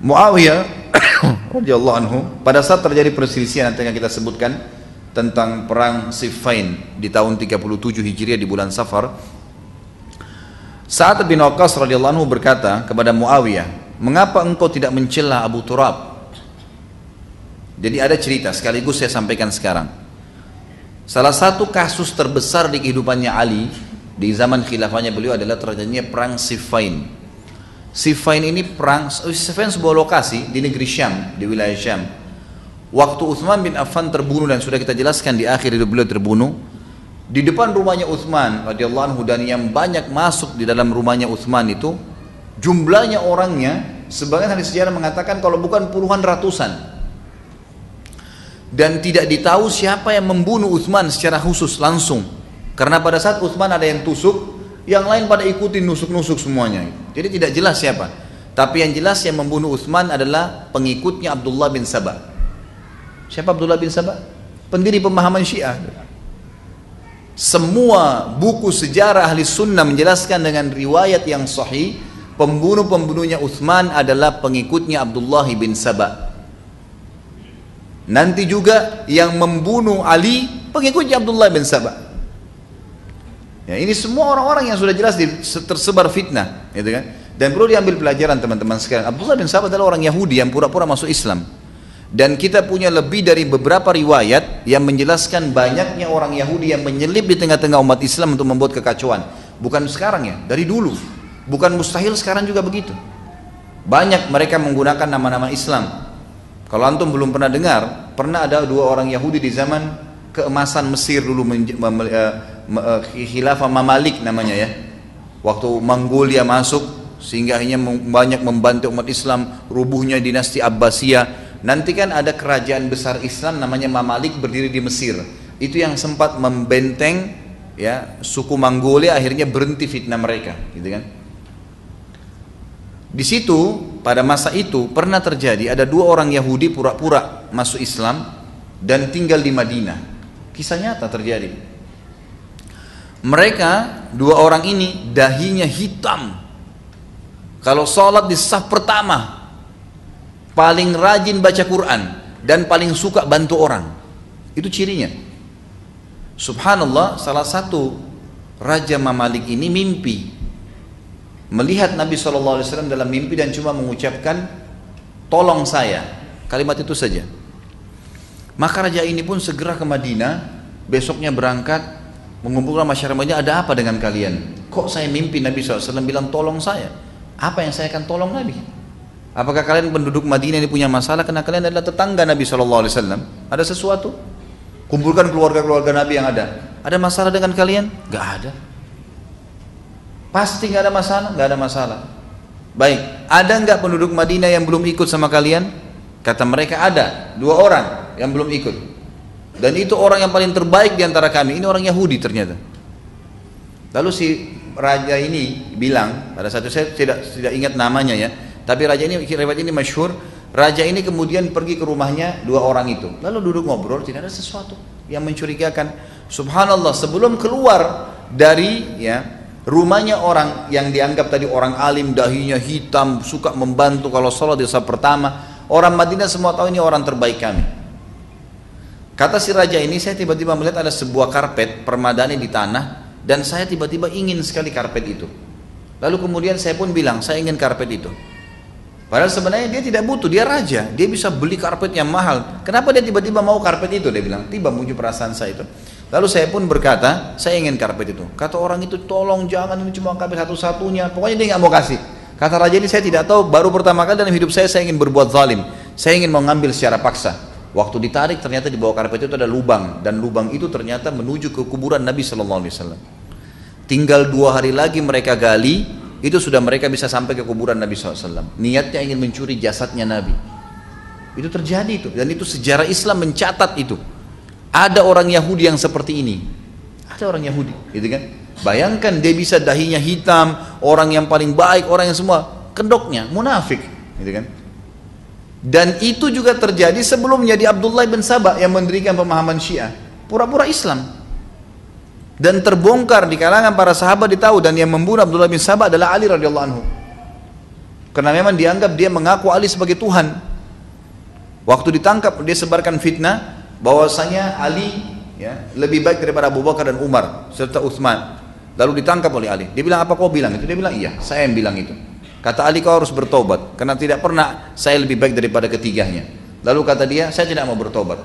Muawiyah radhiyallahu anhu pada saat terjadi perselisihan yang kita sebutkan tentang perang Siffin di tahun 37 Hijriah di bulan Safar. Sa'ad bin Waqqas radhiyallahu anhu berkata kepada Muawiyah mengapa engkau tidak mencela Abu Turab? Jadi ada cerita sekaligus saya sampaikan sekarang. Salah satu kasus terbesar di kehidupannya Ali di zaman khilafahnya beliau adalah terjadinya perang Siffin Siffin ini perang, Siffin sebuah lokasi di negeri Syam, di wilayah Syam. Waktu Uthman bin Affan terbunuh dan sudah kita jelaskan di akhir hidup beliau terbunuh, di depan rumahnya Uthman radhiyallahu anhu dan yang banyak masuk di dalam rumahnya Uthman itu jumlahnya orangnya sebagian hadis sejarah mengatakan kalau bukan puluhan ratusan dan tidak ditahu siapa yang membunuh Uthman secara khusus langsung karena pada saat Uthman ada yang tusuk yang lain pada ikuti nusuk-nusuk semuanya. Jadi tidak jelas siapa. Tapi yang jelas yang membunuh Utsman adalah pengikutnya Abdullah bin Sabah. Siapa Abdullah bin Sabah? Pendiri pemahaman Syiah. Semua buku sejarah ahli sunnah menjelaskan dengan riwayat yang sahih pembunuh-pembunuhnya Uthman adalah pengikutnya Abdullah bin Sabah. Nanti juga yang membunuh Ali pengikutnya Abdullah bin Sabah. Ya, ini semua orang-orang yang sudah jelas tersebar fitnah, gitu kan? Dan perlu diambil pelajaran teman-teman sekalian. Abdullah bin Sabah adalah orang Yahudi yang pura-pura masuk Islam. Dan kita punya lebih dari beberapa riwayat yang menjelaskan banyaknya orang Yahudi yang menyelip di tengah-tengah umat Islam untuk membuat kekacauan. Bukan sekarang ya, dari dulu. Bukan mustahil sekarang juga begitu. Banyak mereka menggunakan nama-nama Islam. Kalau antum belum pernah dengar, pernah ada dua orang Yahudi di zaman keemasan Mesir dulu eh, khilafah Mamalik namanya ya. Waktu Mongolia masuk sehingga hanya banyak membantu umat Islam rubuhnya dinasti Abbasiyah. Nanti kan ada kerajaan besar Islam namanya Mamalik berdiri di Mesir. Itu yang sempat membenteng ya suku Mongolia akhirnya berhenti fitnah mereka, gitu kan. Di situ pada masa itu pernah terjadi ada dua orang Yahudi pura-pura masuk Islam dan tinggal di Madinah. Kisah nyata terjadi. Mereka dua orang ini dahinya hitam. Kalau sholat di saf pertama, paling rajin baca Quran dan paling suka bantu orang. Itu cirinya. Subhanallah, salah satu Raja Mamalik ini mimpi melihat Nabi SAW dalam mimpi dan cuma mengucapkan tolong saya kalimat itu saja maka raja ini pun segera ke Madinah besoknya berangkat mengumpulkan masyarakatnya ada apa dengan kalian? Kok saya mimpi Nabi SAW bilang tolong saya. Apa yang saya akan tolong Nabi? Apakah kalian penduduk Madinah ini punya masalah karena kalian adalah tetangga Nabi SAW ada sesuatu? Kumpulkan keluarga-keluarga Nabi yang ada. Ada masalah dengan kalian? gak ada. Pasti gak ada masalah? gak ada masalah. Baik ada nggak penduduk Madinah yang belum ikut sama kalian? kata mereka ada dua orang yang belum ikut dan itu orang yang paling terbaik di antara kami. Ini orang Yahudi ternyata. Lalu si raja ini bilang, pada satu saya tidak tidak ingat namanya ya, tapi raja ini riwayat ini masyhur. Raja ini kemudian pergi ke rumahnya dua orang itu. Lalu duduk ngobrol, tidak ada sesuatu yang mencurigakan. Subhanallah, sebelum keluar dari ya rumahnya orang yang dianggap tadi orang alim, dahinya hitam, suka membantu kalau sholat di saat pertama, orang Madinah semua tahu ini orang terbaik kami. Kata si raja ini, saya tiba-tiba melihat ada sebuah karpet permadani di tanah dan saya tiba-tiba ingin sekali karpet itu. Lalu kemudian saya pun bilang, saya ingin karpet itu. Padahal sebenarnya dia tidak butuh, dia raja, dia bisa beli karpet yang mahal. Kenapa dia tiba-tiba mau karpet itu? Dia bilang, tiba muncul perasaan saya itu. Lalu saya pun berkata, saya ingin karpet itu. Kata orang itu, tolong jangan ini cuma karpet satu-satunya. Pokoknya dia nggak mau kasih. Kata raja ini saya tidak tahu, baru pertama kali dalam hidup saya saya ingin berbuat zalim. Saya ingin mengambil secara paksa. Waktu ditarik ternyata di bawah karpet itu ada lubang dan lubang itu ternyata menuju ke kuburan Nabi Shallallahu Alaihi Wasallam. Tinggal dua hari lagi mereka gali, itu sudah mereka bisa sampai ke kuburan Nabi SAW. Niatnya ingin mencuri jasadnya Nabi. Itu terjadi itu dan itu sejarah Islam mencatat itu. Ada orang Yahudi yang seperti ini. Ada orang Yahudi, gitu kan? Bayangkan dia bisa dahinya hitam, orang yang paling baik, orang yang semua kedoknya munafik, gitu kan? Dan itu juga terjadi sebelum menjadi Abdullah bin Sabah yang mendirikan pemahaman Syiah. Pura-pura Islam. Dan terbongkar di kalangan para sahabat ditahu dan yang membunuh Abdullah bin Sabah adalah Ali radhiyallahu anhu. Karena memang dianggap dia mengaku Ali sebagai Tuhan. Waktu ditangkap dia sebarkan fitnah bahwasanya Ali ya, lebih baik daripada Abu Bakar dan Umar serta Utsman. Lalu ditangkap oleh Ali. Dia bilang apa kau bilang itu? Dia bilang iya, saya yang bilang itu. Kata Ali kau harus bertobat karena tidak pernah saya lebih baik daripada ketiganya. Lalu kata dia, saya tidak mau bertobat.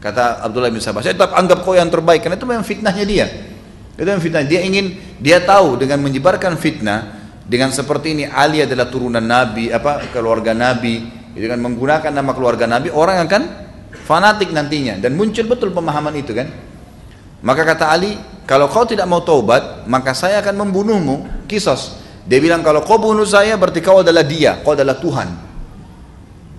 Kata Abdullah bin Sabah, saya tetap anggap kau yang terbaik karena itu memang fitnahnya dia. Itu yang fitnah. Dia ingin, dia tahu dengan menyebarkan fitnah dengan seperti ini Ali adalah turunan Nabi, apa keluarga Nabi, dengan menggunakan nama keluarga Nabi, orang akan fanatik nantinya dan muncul betul pemahaman itu kan. Maka kata Ali, kalau kau tidak mau taubat, maka saya akan membunuhmu. Kisos. Dia bilang kalau kau bunuh saya berarti kau adalah dia, kau adalah Tuhan.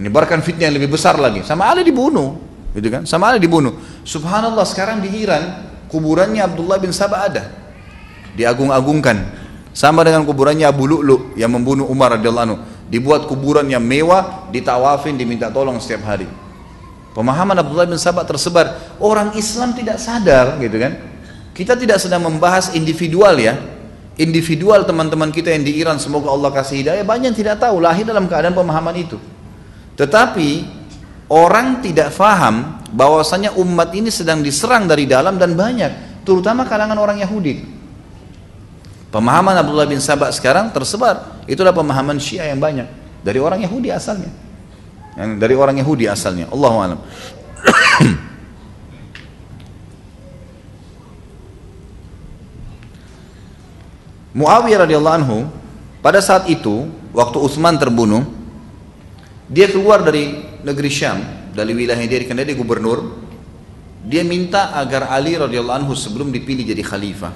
Menyebarkan fitnah yang lebih besar lagi. Sama Ali dibunuh gitu kan? Sama ada dibunuh. Subhanallah sekarang di Iran kuburannya Abdullah bin Sabah ada. Diagung-agungkan. Sama dengan kuburannya Abu Lu'lu yang membunuh Umar radhiyallahu anhu. Dibuat kuburan yang mewah ditawafin diminta tolong setiap hari. Pemahaman Abdullah bin Sabah tersebar. Orang Islam tidak sadar gitu kan? Kita tidak sedang membahas individual ya individual teman-teman kita yang di Iran semoga Allah kasih hidayah banyak yang tidak tahu lahir dalam keadaan pemahaman itu tetapi orang tidak faham bahwasanya umat ini sedang diserang dari dalam dan banyak, terutama kalangan orang Yahudi. Pemahaman Abdullah bin Sabah sekarang tersebar, itulah pemahaman Syiah yang banyak dari orang Yahudi asalnya. Dari orang Yahudi asalnya. Allahu a'lam. Muawiyah radhiyallahu anhu pada saat itu waktu Utsman terbunuh dia keluar dari negeri Syam dari wilayah dia karena dia gubernur dia minta agar Ali radhiyallahu anhu sebelum dipilih jadi khalifah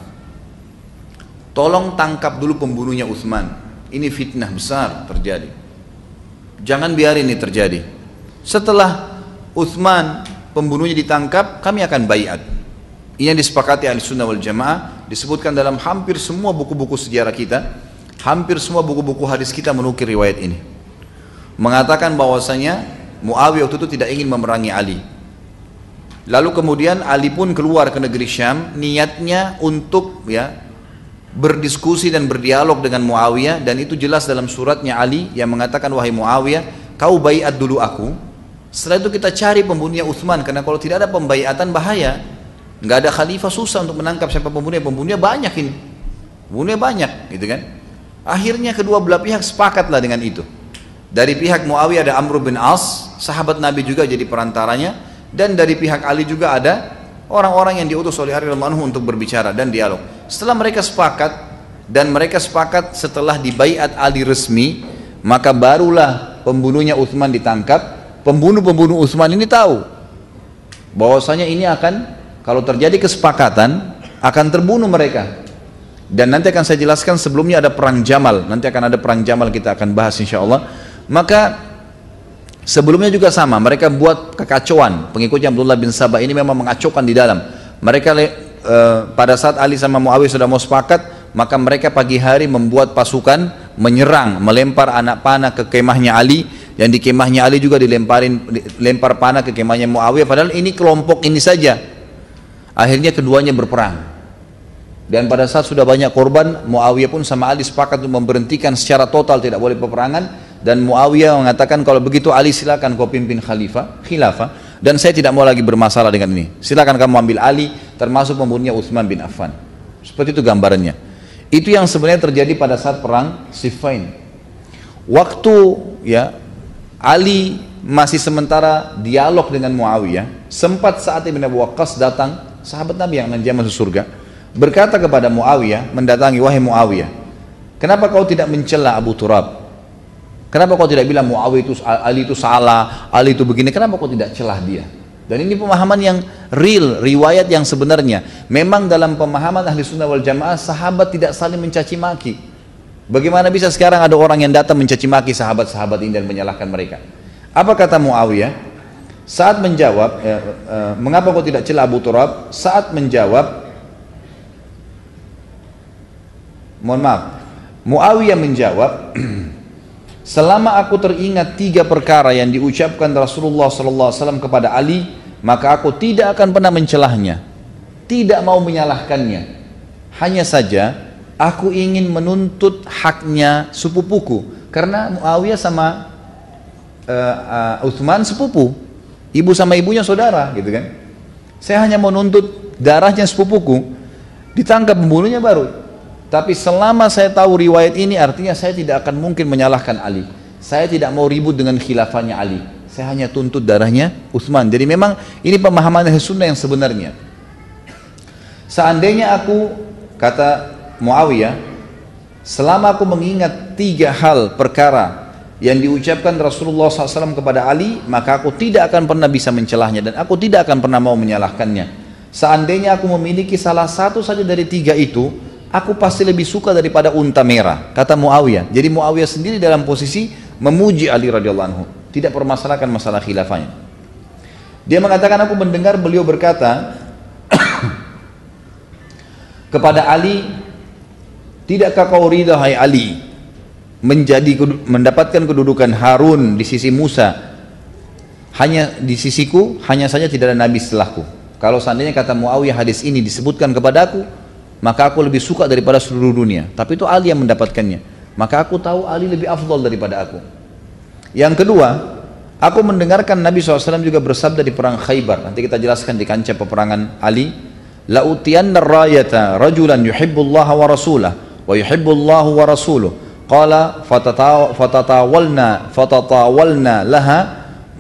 tolong tangkap dulu pembunuhnya Uthman ini fitnah besar terjadi. Jangan biarin ini terjadi. Setelah Uthman pembunuhnya ditangkap kami akan bayat. Ini yang disepakati ahli sunnah wal jamaah disebutkan dalam hampir semua buku-buku sejarah kita hampir semua buku-buku hadis kita menukir riwayat ini mengatakan bahwasanya Muawiyah waktu itu tidak ingin memerangi Ali. Lalu kemudian Ali pun keluar ke negeri Syam, niatnya untuk ya berdiskusi dan berdialog dengan Muawiyah dan itu jelas dalam suratnya Ali yang mengatakan wahai Muawiyah, kau bayat dulu aku. Setelah itu kita cari pembunuhnya Uthman karena kalau tidak ada pembayatan bahaya. Nggak ada khalifah susah untuk menangkap siapa pembunuhnya. Pembunuhnya banyak ini. Pembunuhnya banyak gitu kan. Akhirnya kedua belah pihak sepakatlah dengan itu. Dari pihak Muawiyah ada Amr bin As, sahabat Nabi juga jadi perantaranya, dan dari pihak Ali juga ada orang-orang yang diutus oleh Ali anhu untuk berbicara dan dialog. Setelah mereka sepakat dan mereka sepakat setelah dibaiat Ali resmi, maka barulah pembunuhnya Utsman ditangkap. Pembunuh-pembunuh Utsman ini tahu bahwasanya ini akan kalau terjadi kesepakatan akan terbunuh mereka. Dan nanti akan saya jelaskan sebelumnya ada perang Jamal. Nanti akan ada perang Jamal kita akan bahas insya Allah maka sebelumnya juga sama, mereka buat kekacauan. Pengikutnya Abdullah bin Sabah ini memang mengacaukan di dalam. Mereka e, pada saat Ali sama Muawiyah sudah mau sepakat, maka mereka pagi hari membuat pasukan menyerang, melempar anak panah ke kemahnya Ali dan di kemahnya Ali juga dilemparin lempar panah ke kemahnya Muawiyah padahal ini kelompok ini saja. Akhirnya keduanya berperang. Dan pada saat sudah banyak korban, Muawiyah pun sama Ali sepakat untuk memberhentikan secara total tidak boleh peperangan dan Muawiyah mengatakan kalau begitu Ali silakan kau pimpin khalifah, khilafah dan saya tidak mau lagi bermasalah dengan ini. Silakan kamu ambil Ali termasuk pembunuhnya Utsman bin Affan. Seperti itu gambarannya. Itu yang sebenarnya terjadi pada saat perang Siffin. Waktu ya Ali masih sementara dialog dengan Muawiyah, sempat saat Ibn Abu Waqqas datang, sahabat Nabi yang nanti masuk surga, berkata kepada Muawiyah, mendatangi wahai Muawiyah, kenapa kau tidak mencela Abu Turab? Kenapa kau tidak bilang Muawiyah itu Ali itu salah, Ali itu begini? Kenapa kau tidak celah dia? Dan ini pemahaman yang real, riwayat yang sebenarnya. Memang dalam pemahaman ahli sunnah wal jamaah, sahabat tidak saling mencaci maki. Bagaimana bisa sekarang ada orang yang datang mencaci maki sahabat-sahabat ini dan menyalahkan mereka? Apa kata Muawiyah? Saat menjawab, eh, eh, mengapa kau tidak celah Abu Turab? Saat menjawab, mohon maaf, Muawiyah menjawab, Selama aku teringat tiga perkara yang diucapkan Rasulullah SAW kepada Ali, maka aku tidak akan pernah mencelahnya, tidak mau menyalahkannya. Hanya saja aku ingin menuntut haknya sepupuku, Karena Muawiyah sama uh, uh, Uthman sepupu. Ibu sama ibunya saudara gitu kan. Saya hanya mau nuntut darahnya sepupuku. Ditangkap pembunuhnya baru. Tapi selama saya tahu riwayat ini artinya saya tidak akan mungkin menyalahkan Ali. Saya tidak mau ribut dengan khilafahnya Ali. Saya hanya tuntut darahnya Uthman. Jadi memang ini pemahaman sunnah yang sebenarnya. Seandainya aku kata Muawiyah, selama aku mengingat tiga hal perkara yang diucapkan Rasulullah SAW kepada Ali maka aku tidak akan pernah bisa mencelahnya dan aku tidak akan pernah mau menyalahkannya. Seandainya aku memiliki salah satu saja dari tiga itu aku pasti lebih suka daripada unta merah kata Muawiyah. Jadi Muawiyah sendiri dalam posisi memuji Ali radhiyallahu anhu tidak permasalahkan masalah khilafahnya. Dia mengatakan aku mendengar beliau berkata kepada Ali tidakkah kau ridha hai Ali menjadi mendapatkan kedudukan Harun di sisi Musa. Hanya di sisiku hanya saja tidak ada nabi setelahku. Kalau seandainya kata Muawiyah hadis ini disebutkan kepadaku maka aku lebih suka daripada seluruh dunia. Tapi itu Ali yang mendapatkannya. Maka aku tahu Ali lebih afdol daripada aku. Yang kedua aku mendengarkan Nabi SAW juga bersabda di perang Khaybar. Nanti kita jelaskan di kancah peperangan Ali. La utiyanna rayata rajulan yuhibbullaha wa rasulah wa yuhibbullahu wa rasuluh Qala fatatawalna fatatawalna laha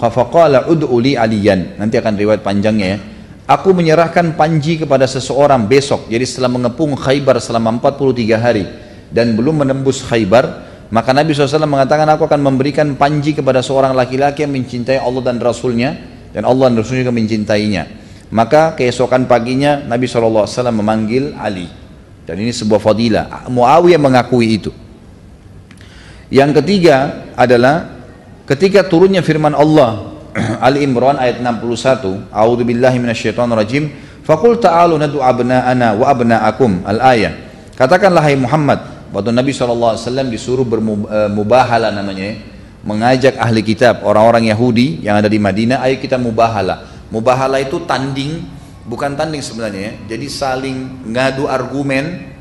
faqala ud'u li aliyan. Nanti akan riwayat panjangnya ya. Aku menyerahkan panji kepada seseorang besok. Jadi setelah mengepung Khaybar selama 43 hari dan belum menembus Khaybar, maka Nabi SAW mengatakan aku akan memberikan panji kepada seorang laki-laki yang mencintai Allah dan Rasulnya dan Allah dan Rasulnya juga mencintainya. Maka keesokan paginya Nabi SAW memanggil Ali. Dan ini sebuah fadilah. Muawiyah mengakui itu. Yang ketiga adalah ketika turunnya firman Allah Ali Imran ayat 61, A'udzu billahi minasyaitonir rajim, faqul ta'alu nad'u abna'ana wa abna'akum al-ayah. Katakanlah hai Muhammad, waktu Nabi SAW disuruh bermubahala namanya, mengajak ahli kitab, orang-orang Yahudi yang ada di Madinah, ayo kita mubahala. Mubahala itu tanding, bukan tanding sebenarnya ya. Jadi saling ngadu argumen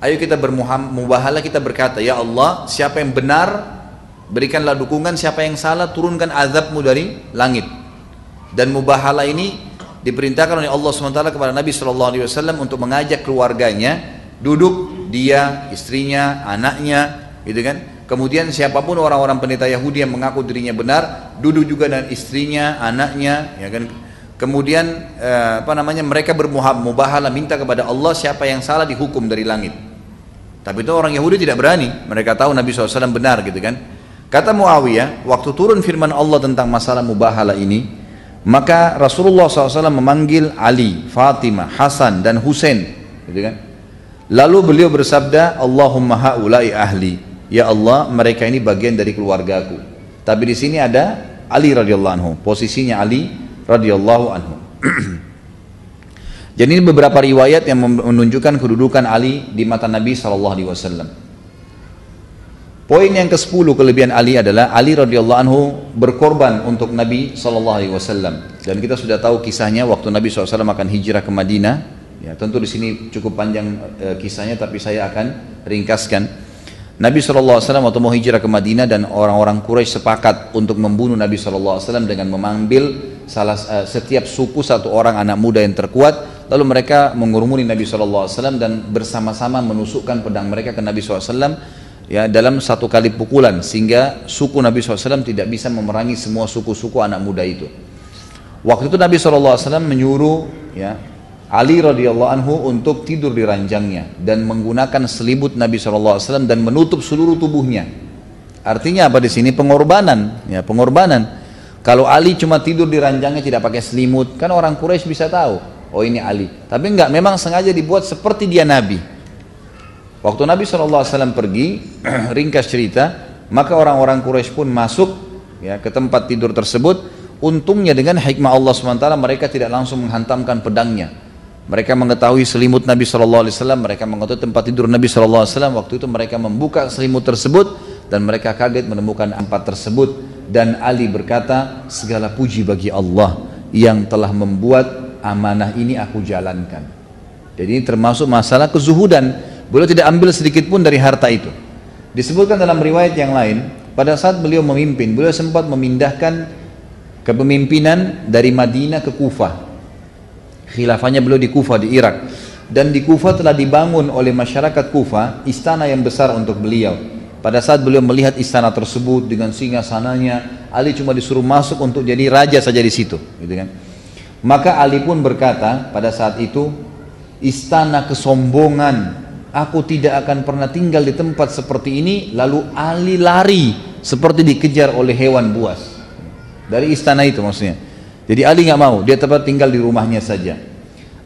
Ayo kita bermubahala kita berkata, Ya Allah, siapa yang benar, berikanlah dukungan, siapa yang salah, turunkan azabmu dari langit. Dan mubahala ini diperintahkan oleh Allah SWT kepada Nabi SAW untuk mengajak keluarganya duduk dia, istrinya, anaknya, gitu kan? Kemudian siapa pun orang-orang pendeta Yahudi yang mengaku dirinya benar, duduk juga dengan istrinya, anaknya, ya kan? Kemudian eh, apa namanya mereka bermubahala minta kepada Allah siapa yang salah dihukum dari langit. Tapi itu orang Yahudi tidak berani. Mereka tahu Nabi SAW benar gitu kan. Kata Muawiyah, waktu turun firman Allah tentang masalah mubahala ini, maka Rasulullah SAW memanggil Ali, Fatimah, Hasan dan Husain, gitu kan? Lalu beliau bersabda, Allahumma haulai ahli. Ya Allah, mereka ini bagian dari keluargaku. Tapi di sini ada Ali radhiyallahu anhu. Posisinya Ali radhiyallahu anhu. Jadi ini beberapa riwayat yang menunjukkan kedudukan Ali di mata Nabi Shallallahu Alaihi Wasallam. Poin yang ke-10 kelebihan Ali adalah Ali radhiyallahu anhu berkorban untuk Nabi Shallallahu Alaihi Wasallam. Dan kita sudah tahu kisahnya waktu Nabi SAW akan hijrah ke Madinah. Ya, tentu di sini cukup panjang e, kisahnya, tapi saya akan ringkaskan. Nabi SAW waktu mau hijrah ke Madinah dan orang-orang Quraisy sepakat untuk membunuh Nabi SAW dengan memanggil salah uh, setiap suku satu orang anak muda yang terkuat Lalu mereka mengurumuni Nabi SAW dan bersama-sama menusukkan pedang mereka ke Nabi SAW ya dalam satu kali pukulan sehingga suku Nabi SAW tidak bisa memerangi semua suku-suku anak muda itu. Waktu itu Nabi SAW menyuruh ya Ali radhiyallahu anhu untuk tidur di ranjangnya dan menggunakan selimut Nabi SAW dan menutup seluruh tubuhnya. Artinya apa di sini pengorbanan, ya pengorbanan. Kalau Ali cuma tidur di ranjangnya tidak pakai selimut, kan orang Quraisy bisa tahu oh ini Ali. Tapi enggak, memang sengaja dibuat seperti dia Nabi. Waktu Nabi SAW pergi, ringkas cerita, maka orang-orang Quraisy pun masuk ya ke tempat tidur tersebut. Untungnya dengan hikmah Allah SWT mereka tidak langsung menghantamkan pedangnya. Mereka mengetahui selimut Nabi SAW, mereka mengetahui tempat tidur Nabi SAW. Waktu itu mereka membuka selimut tersebut dan mereka kaget menemukan empat tersebut. Dan Ali berkata, segala puji bagi Allah yang telah membuat amanah ini aku jalankan. Jadi ini termasuk masalah kezuhudan. Beliau tidak ambil sedikit pun dari harta itu. Disebutkan dalam riwayat yang lain, pada saat beliau memimpin, beliau sempat memindahkan kepemimpinan dari Madinah ke Kufah. Khilafahnya beliau di Kufah di Irak. Dan di Kufah telah dibangun oleh masyarakat Kufah istana yang besar untuk beliau. Pada saat beliau melihat istana tersebut dengan singa sananya, Ali cuma disuruh masuk untuk jadi raja saja di situ, gitu kan. Maka Ali pun berkata pada saat itu, istana kesombongan aku tidak akan pernah tinggal di tempat seperti ini. Lalu Ali lari seperti dikejar oleh hewan buas. Dari istana itu maksudnya. Jadi Ali nggak mau dia tetap tinggal di rumahnya saja.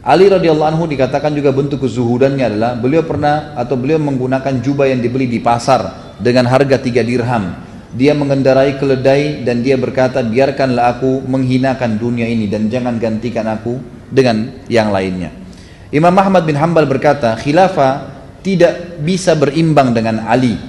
Ali radhiyallahu anhu dikatakan juga bentuk kezuhudannya adalah beliau pernah atau beliau menggunakan jubah yang dibeli di pasar dengan harga tiga dirham dia mengendarai keledai dan dia berkata biarkanlah aku menghinakan dunia ini dan jangan gantikan aku dengan yang lainnya Imam Ahmad bin Hambal berkata khilafah tidak bisa berimbang dengan Ali.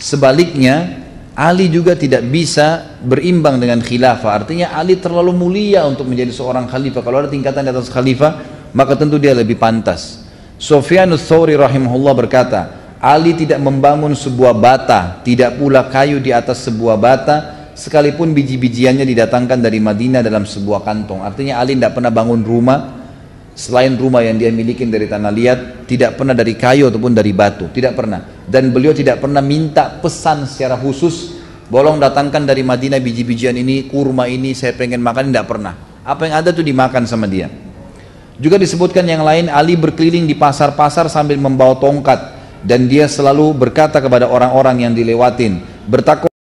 Sebaliknya, Ali juga tidak bisa berimbang dengan khilafah. Artinya Ali terlalu mulia untuk menjadi seorang khalifah. Kalau ada tingkatan di atas khalifah, maka tentu dia lebih pantas. Sofyanus Thawri rahimahullah berkata, Ali tidak membangun sebuah bata, tidak pula kayu di atas sebuah bata, sekalipun biji-bijiannya didatangkan dari Madinah dalam sebuah kantong. Artinya Ali tidak pernah bangun rumah, selain rumah yang dia miliki dari tanah liat tidak pernah dari kayu ataupun dari batu tidak pernah. Dan beliau tidak pernah minta pesan secara khusus bolong datangkan dari Madinah biji-bijian ini kurma ini saya pengen makan tidak pernah. Apa yang ada tuh dimakan sama dia. Juga disebutkan yang lain Ali berkeliling di pasar-pasar sambil membawa tongkat dan dia selalu berkata kepada orang-orang yang dilewatin bertakwa